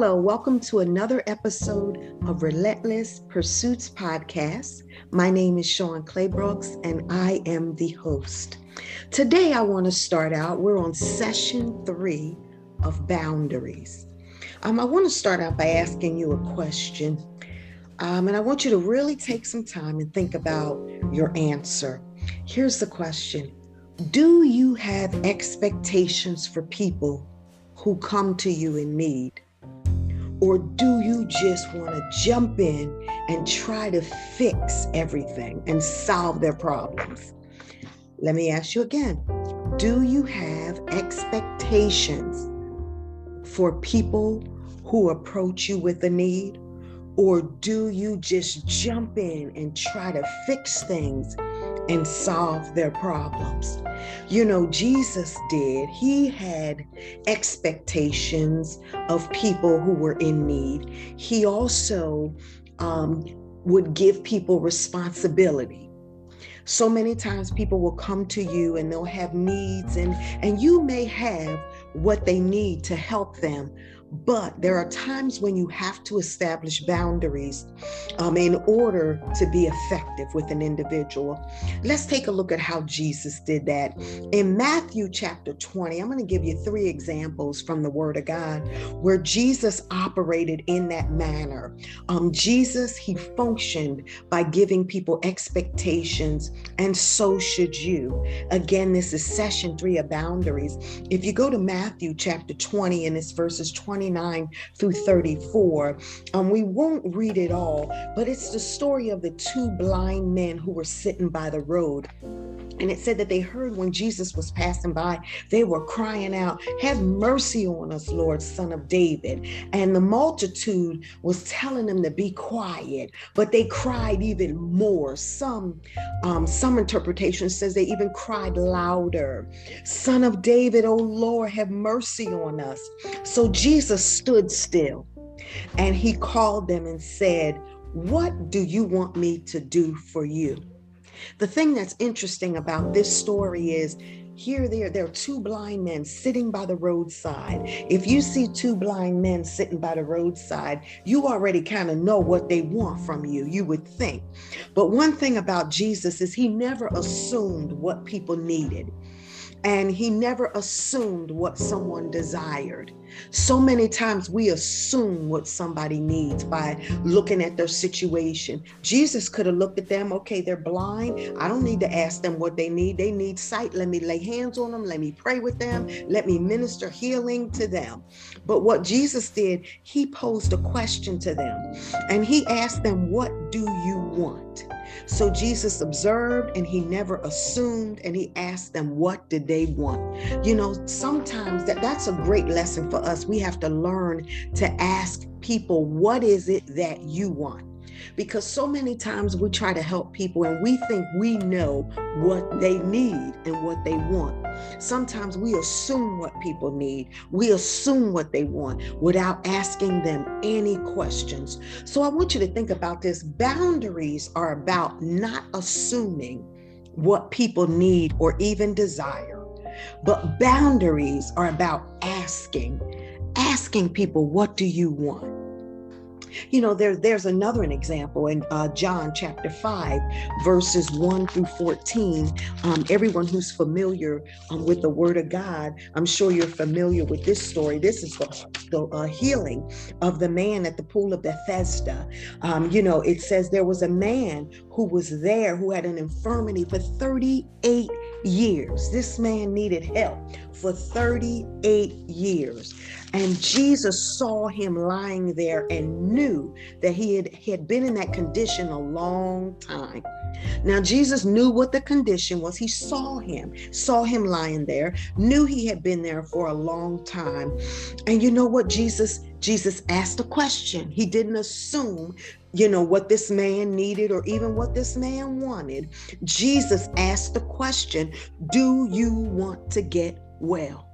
Hello, welcome to another episode of Relentless Pursuits Podcast. My name is Sean Claybrooks and I am the host. Today, I want to start out, we're on session three of boundaries. Um, I want to start out by asking you a question. Um, and I want you to really take some time and think about your answer. Here's the question Do you have expectations for people who come to you in need? Or do you just want to jump in and try to fix everything and solve their problems? Let me ask you again Do you have expectations for people who approach you with a need? Or do you just jump in and try to fix things and solve their problems. You know, Jesus did. He had expectations of people who were in need. He also um, would give people responsibility. So many times people will come to you and they'll have needs and and you may have what they need to help them, but there are times when you have to establish boundaries um, in order to be effective with an individual. Let's take a look at how Jesus did that. In Matthew chapter 20, I'm going to give you three examples from the Word of God where Jesus operated in that manner. Um, Jesus, he functioned by giving people expectations, and so should you. Again, this is session three of boundaries. If you go to Matthew chapter 20 and it's verses 20 29 through 34. Um, we won't read it all, but it's the story of the two blind men who were sitting by the road. And it said that they heard when Jesus was passing by, they were crying out, Have mercy on us, Lord, son of David. And the multitude was telling them to be quiet, but they cried even more. Some um, some interpretation says they even cried louder. Son of David, oh Lord, have mercy on us. So Jesus Jesus stood still and he called them and said, What do you want me to do for you? The thing that's interesting about this story is here there there are two blind men sitting by the roadside. If you see two blind men sitting by the roadside you already kind of know what they want from you you would think. But one thing about jesus is he never assumed what people needed and he never assumed what someone desired. So many times we assume what somebody needs by looking at their situation. Jesus could have looked at them, okay, they're blind. I don't need to ask them what they need. They need sight. Let me lay hands on them. Let me pray with them. Let me minister healing to them. But what Jesus did, he posed a question to them and he asked them, What do you want? So Jesus observed and he never assumed and he asked them what did they want. You know, sometimes that that's a great lesson for us. We have to learn to ask people what is it that you want? Because so many times we try to help people and we think we know what they need and what they want. Sometimes we assume what people need, we assume what they want without asking them any questions. So I want you to think about this boundaries are about not assuming what people need or even desire, but boundaries are about asking. Asking people, what do you want? You know, there, there's another an example in uh, John chapter 5, verses 1 through 14. Um, everyone who's familiar um, with the Word of God, I'm sure you're familiar with this story. This is the, the uh, healing of the man at the pool of Bethesda. Um, you know, it says there was a man who was there who had an infirmity for 38 years. This man needed help for 38 years. And Jesus saw him lying there and knew that he had, he had been in that condition a long time. Now, Jesus knew what the condition was. He saw him, saw him lying there, knew he had been there for a long time. And you know what Jesus Jesus asked a question. He didn't assume, you know, what this man needed or even what this man wanted. Jesus asked the question, "Do you want to get well?"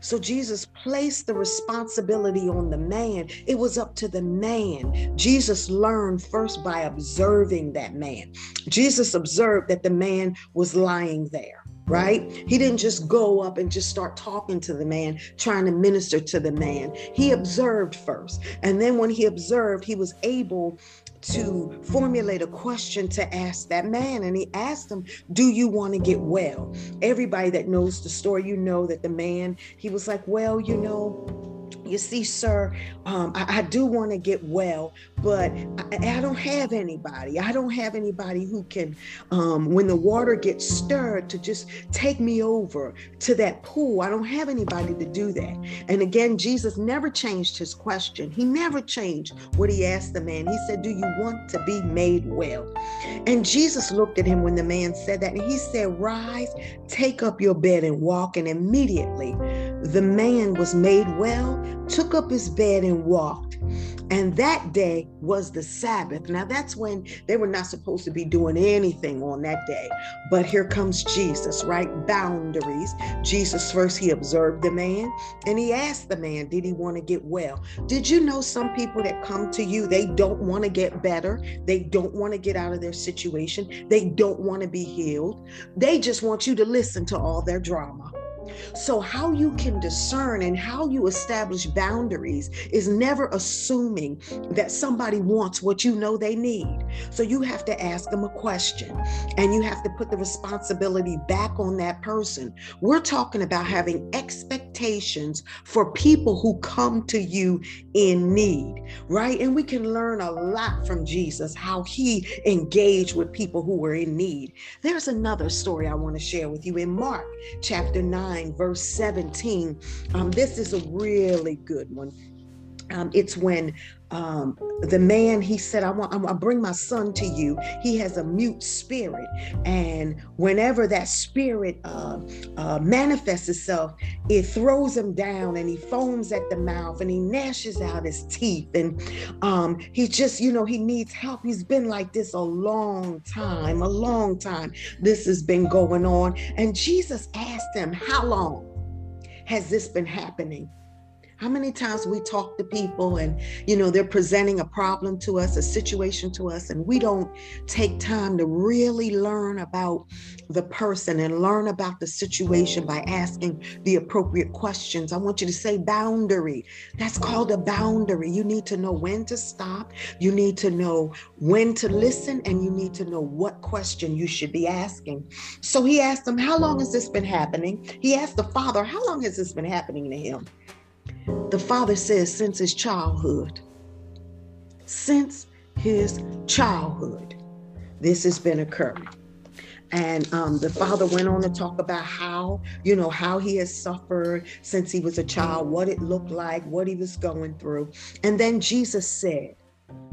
So Jesus placed the responsibility on the man. It was up to the man. Jesus learned first by observing that man. Jesus observed that the man was lying there. Right? He didn't just go up and just start talking to the man, trying to minister to the man. He observed first. And then when he observed, he was able to formulate a question to ask that man. And he asked him, Do you want to get well? Everybody that knows the story, you know that the man, he was like, Well, you know, you see, sir, um, I, I, do want to get well, but I, I, don't have anybody. I don't have anybody who can, um, when the water gets stirred, to just take me over to that pool. I don't have anybody to do that. And again, Jesus never changed his question. He never changed what he asked the man. He said, Do you want to be made well? And Jesus looked at him when the man said that, and he said, Rise, take up your bed and walk. And immediately the man was made well took up his bed and walked. And that day was the Sabbath. Now, that's when they were not supposed to be doing anything on that day. But here comes Jesus, right? Boundaries. Jesus first, he observed the man and he asked the man, Did he want to get well? Did you know some people that come to you, they don't want to get better? They don't want to get out of their situation. They don't want to be healed. They just want you to listen to all their drama. So, how you can discern and how you establish boundaries is never assuming that somebody wants what you know they need. So, you have to ask them a question and you have to put the responsibility back on that person. We're talking about having expectations for people who come to you in need, right? And we can learn a lot from Jesus, how he engaged with people who were in need. There's another story I want to share with you in Mark chapter 9, verse 17. Um, this is a really good one. Um, it's when um, the man he said i want i bring my son to you. He has a mute spirit. And whenever that spirit uh, uh, manifests itself it throws him down and he foams at the mouth and he gnashes out his teeth. And um, he just you know he needs help. He's been like this a long time a long time this has been going on. And jesus asked him how long has this been happening how many times we talk to people and, you know, they're presenting a problem to us, a situation to us, and we don't take time to really learn about the person and learn about the situation by asking the appropriate questions. I want you to say boundary. That's called a boundary. You need to know when to stop, you need to know when to listen, and you need to know what question you should be asking. So he asked him, How long has this been happening? He asked the father, How long has this been happening to him? The father says, since his childhood. Since his childhood, this has been occurring. And um, the father went on to talk about how, you know, how he has suffered since he was a child, what it looked like, what he was going through. And then Jesus said,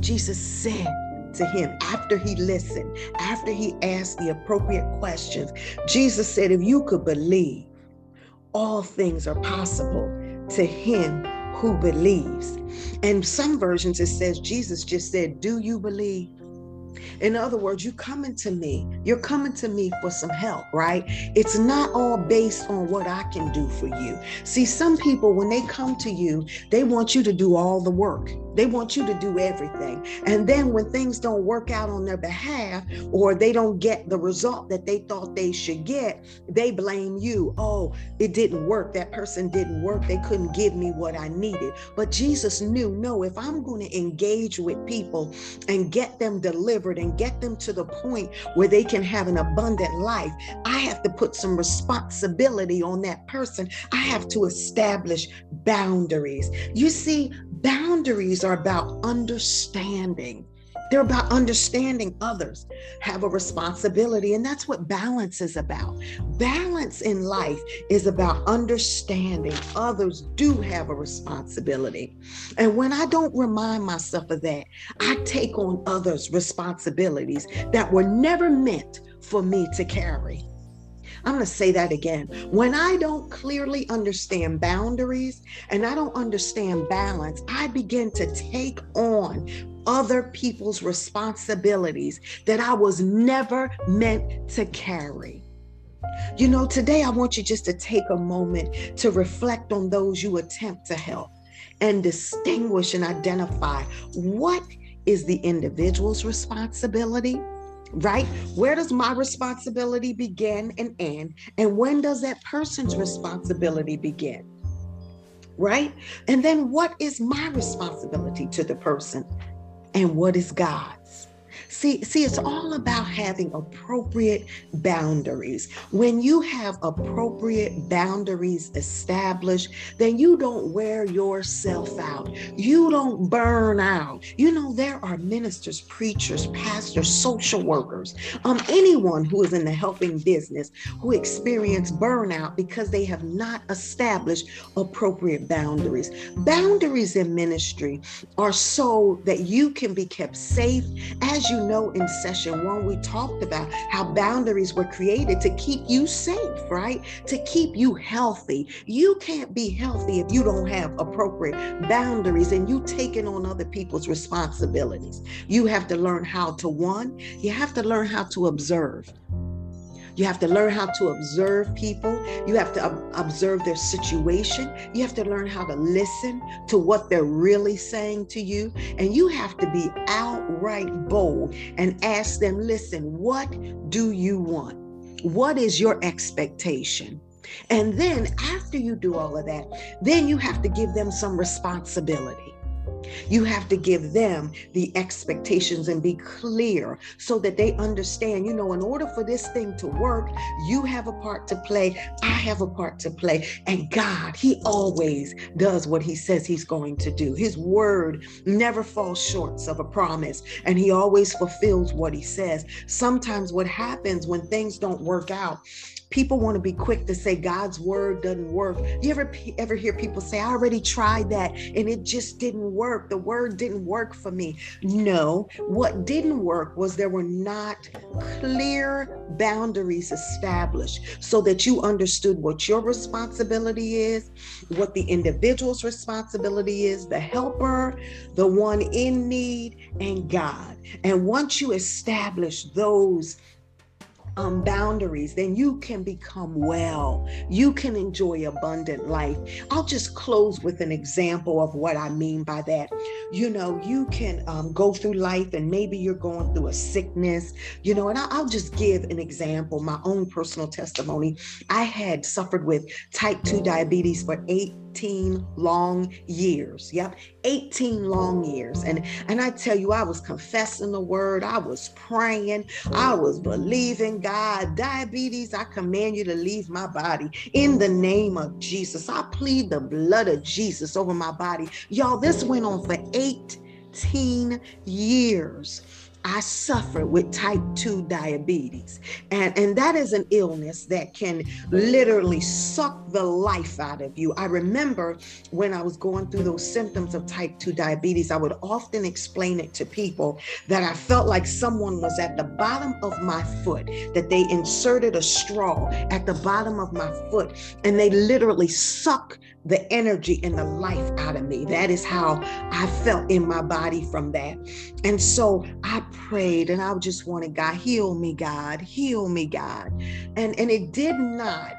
Jesus said, to him after he listened, after he asked the appropriate questions. Jesus said, If you could believe, all things are possible to him who believes. And some versions it says Jesus just said, Do you believe? In other words, you're coming to me, you're coming to me for some help, right? It's not all based on what I can do for you. See, some people, when they come to you, they want you to do all the work. They want you to do everything. And then when things don't work out on their behalf or they don't get the result that they thought they should get, they blame you. Oh, it didn't work. That person didn't work. They couldn't give me what I needed. But Jesus knew no, if I'm going to engage with people and get them delivered and get them to the point where they can have an abundant life, I have to put some responsibility on that person. I have to establish boundaries. You see, boundaries are about understanding. They're about understanding others have a responsibility. And that's what balance is about. Balance in life is about understanding others do have a responsibility. And when I don't remind myself of that, I take on others' responsibilities that were never meant for me to carry. I'm going to say that again. When I don't clearly understand boundaries and I don't understand balance, I begin to take on other people's responsibilities that I was never meant to carry. You know, today I want you just to take a moment to reflect on those you attempt to help and distinguish and identify what is the individual's responsibility right? Where does my responsibility begin and end? And when does that person's responsibility begin? Right? And then what is my responsibility to the person? And what is God? See, see, it's all about having appropriate boundaries. When you have appropriate boundaries established, then you don't wear yourself out. You don't burn out. You know, there are ministers, preachers, pastors, social workers, um, anyone who is in the helping business who experience burnout because they have not established appropriate boundaries. Boundaries in ministry are so that you can be kept safe as you know in session one, we talked about how boundaries were created to keep you safe, right? To keep you healthy. You can't be healthy if you don't have appropriate boundaries and you taking on other people's responsibilities. You have to learn how to, one, you have to learn how to observe. You have to learn how to observe people. You have to observe their situation. You have to learn how to listen to what they're really saying to you. And you have to be outright bold and ask them, listen, what do you want? What is your expectation? And then after you do all of that, then you have to give them some responsibility. You have to give them the expectations and be clear so that they understand, you know, in order for this thing to work, you have a part to play, I have a part to play. And God, He always does what He says He's going to do. His word never falls short of a promise, and He always fulfills what He says. Sometimes what happens when things don't work out people want to be quick to say God's word doesn't work. You ever ever hear people say, "I already tried that and it just didn't work. The word didn't work for me." No, what didn't work was there were not clear boundaries established so that you understood what your responsibility is, what the individual's responsibility is, the helper, the one in need, and God. And once you establish those um, boundaries, then you can become well. You can enjoy abundant life. I'll just close with an example of what I mean by that. You know, you can um, go through life and maybe you're going through a sickness, you know, and I'll just give an example, my own personal testimony. I had suffered with type 2 diabetes for eight 18 long years. Yep, 18 long years. And and I tell you, I was confessing the word, I was praying, I was believing God. Diabetes, I command you to leave my body in the name of Jesus. I plead the blood of Jesus over my body. Y'all, this went on for 18 years. I suffer with type 2 diabetes. And, and that is an illness that can literally suck the life out of you. I remember when I was going through those symptoms of type 2 diabetes, I would often explain it to people that I felt like someone was at the bottom of my foot, that they inserted a straw at the bottom of my foot, and they literally suck the energy and the life out of me. That is how I felt in my body from that. And so I prayed and I just wanted God, heal me, God, heal me, God. And, and it did not,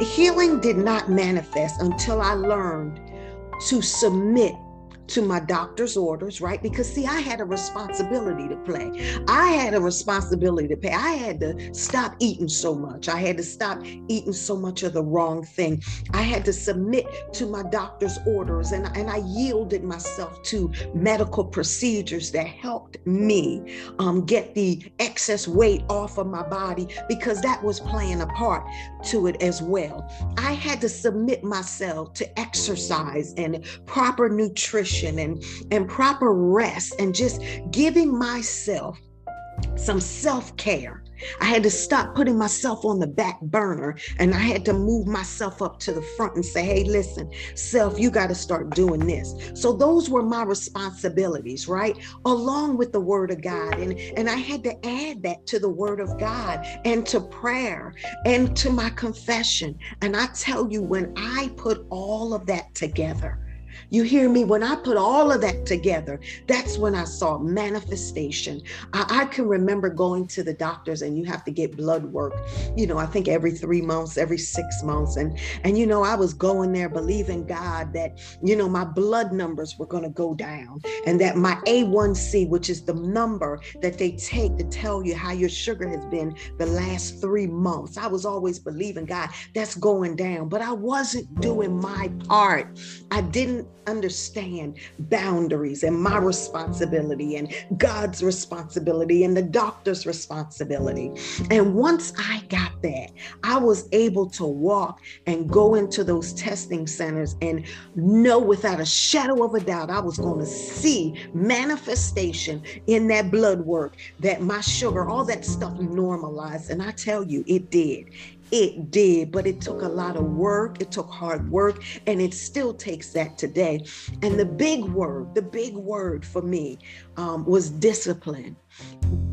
healing did not manifest until I learned to submit to my doctor's orders, right? Because see, I had a responsibility to play. I had a responsibility to pay. I had to stop eating so much. I had to stop eating so much of the wrong thing. I had to submit to my doctor's orders and, and I yielded myself to medical procedures that helped me um, get the excess weight off of my body because that was playing a part to it as well. I had to submit myself to exercise and proper nutrition and, and proper rest and just giving myself some self care. I had to stop putting myself on the back burner and I had to move myself up to the front and say, hey, listen, self, you got to start doing this. So those were my responsibilities, right? Along with the word of God. And, and I had to add that to the word of God and to prayer and to my confession. And I tell you, when I put all of that together, You hear me? When I put all of that together, that's when I saw manifestation. I, I, can remember going to the doctors and you have to get blood work, you know, I think every three months, every six months. And and you know, I was going there believing God that, you know, my blood numbers were gonna go down and that my A1C, which is the number that they take to tell you how your sugar has been the last three months. I was always believing God, that's going down. But I wasn't doing my part. I didn't understand boundaries and my responsibility and God's responsibility and the doctor's responsibility. And once I got that, I was able to walk and go into those testing centers and know without a shadow of a doubt I was going to see manifestation in that blood work that my sugar, all that stuff normalized. And I tell you, it did. It did, but it took a lot of work. It took hard work, and it still takes that today. And the big word, the big word for me um, was discipline.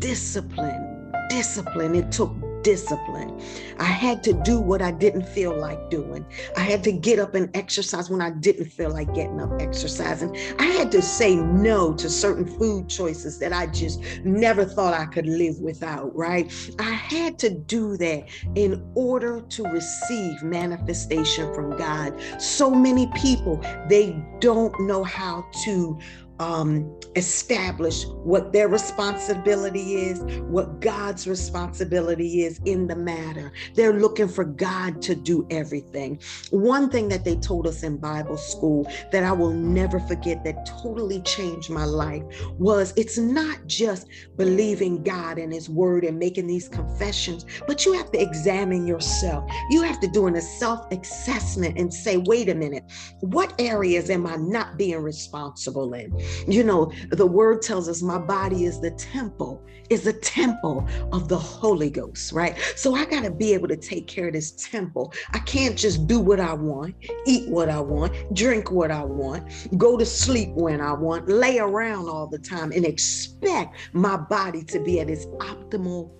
Discipline, discipline. It took discipline. I had to do what I didn't feel like doing. I had to get up and exercise when I didn't feel like getting up exercising. I had to say no to certain food choices that I just never thought I could live without, right? I had to do that in order to receive manifestation from God. So many people, they don't know how to um, establish what their responsibility is, what God's responsibility is in the matter. They're looking for God to do everything. One thing that they told us in Bible school that I will never forget that totally changed my life was it's not just believing God and His Word and making these confessions, but you have to examine yourself. You have to do a self assessment and say, wait a minute, what areas am I not being responsible in? You know, the word tells us my body is the temple, is the temple of the Holy Ghost, right? So I got to be able to take care of this temple. I can't just do what I want, eat what I want, drink what I want, go to sleep when I want, lay around all the time and expect my body to be at its optimal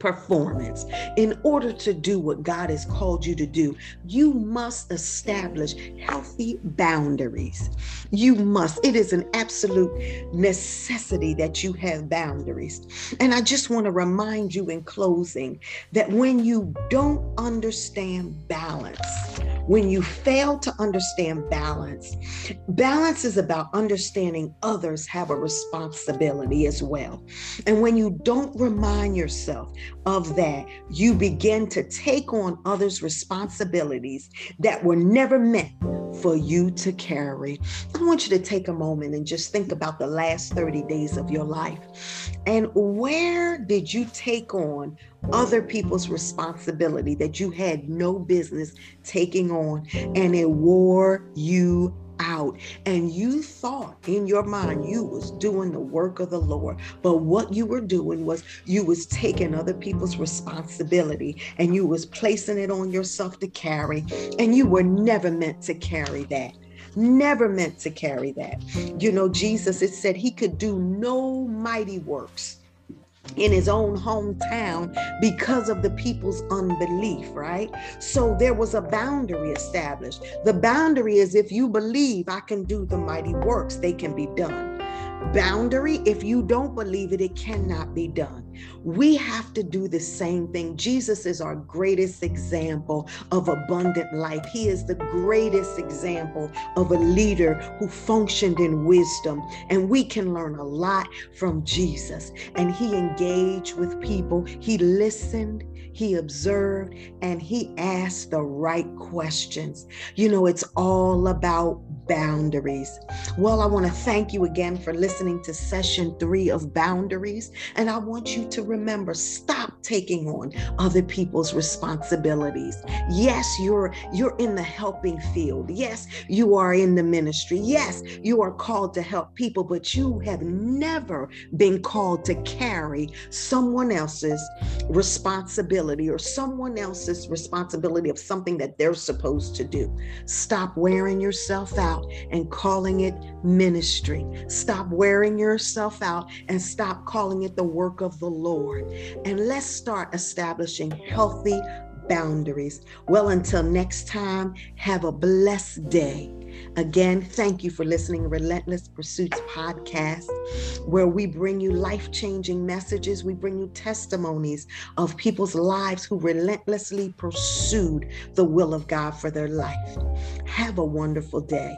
performance. In order to do what God has called you to do, you must establish healthy boundaries. You must. It is an absolute necessity that you have boundaries. And I just want to remind you in closing that when you don't understand balance, when you fail to understand balance, balance is about understanding others have a responsibility as well. And when you don't remind yourself of that, you begin to take on others' responsibilities that were never meant for you to carry. I want you to take a moment and just think about the last 30 days of your life. And where did you take on other people's responsibility that you had no business taking on and it wore you out and you thought in your mind you was doing the work of the lord but what you were doing was you was taking other people's responsibility and you was placing it on yourself to carry and you were never meant to carry that. Never meant to carry that. You know jesus it said he could do no mighty works in his own hometown because of the people's unbelief, right? So there was a boundary established. The boundary is if you believe I can do the mighty works, they can be done boundary. If you don't believe it, it cannot be done. We have to do the same thing. Jesus is our greatest example of abundant life. He is the greatest example of a leader who functioned in wisdom. And we can learn a lot from Jesus. And he engaged with people, he listened, he observed, and he asked the right questions. You know, it's all about boundaries. Well, I want to thank you again for listening to session three of Boundaries. And I want you to remember stop taking on other people's responsibilities. Yes, you're you're in the helping field. Yes, you are in the ministry. Yes, you are called to help people, but you have never been called to carry someone else's responsibility or someone else's responsibility of something that they're supposed to do. Stop wearing yourself out and calling it ministry. Stop wearing yourself out and stop calling it the work of the Lord. And let's start establishing healthy boundaries. Well, until next time, have a blessed day. Again, thank you for listening Relentless Pursuits podcast, where we bring you life changing messages. We bring you testimonies of people's lives who relentlessly pursued the will of God for their life. Have a wonderful day.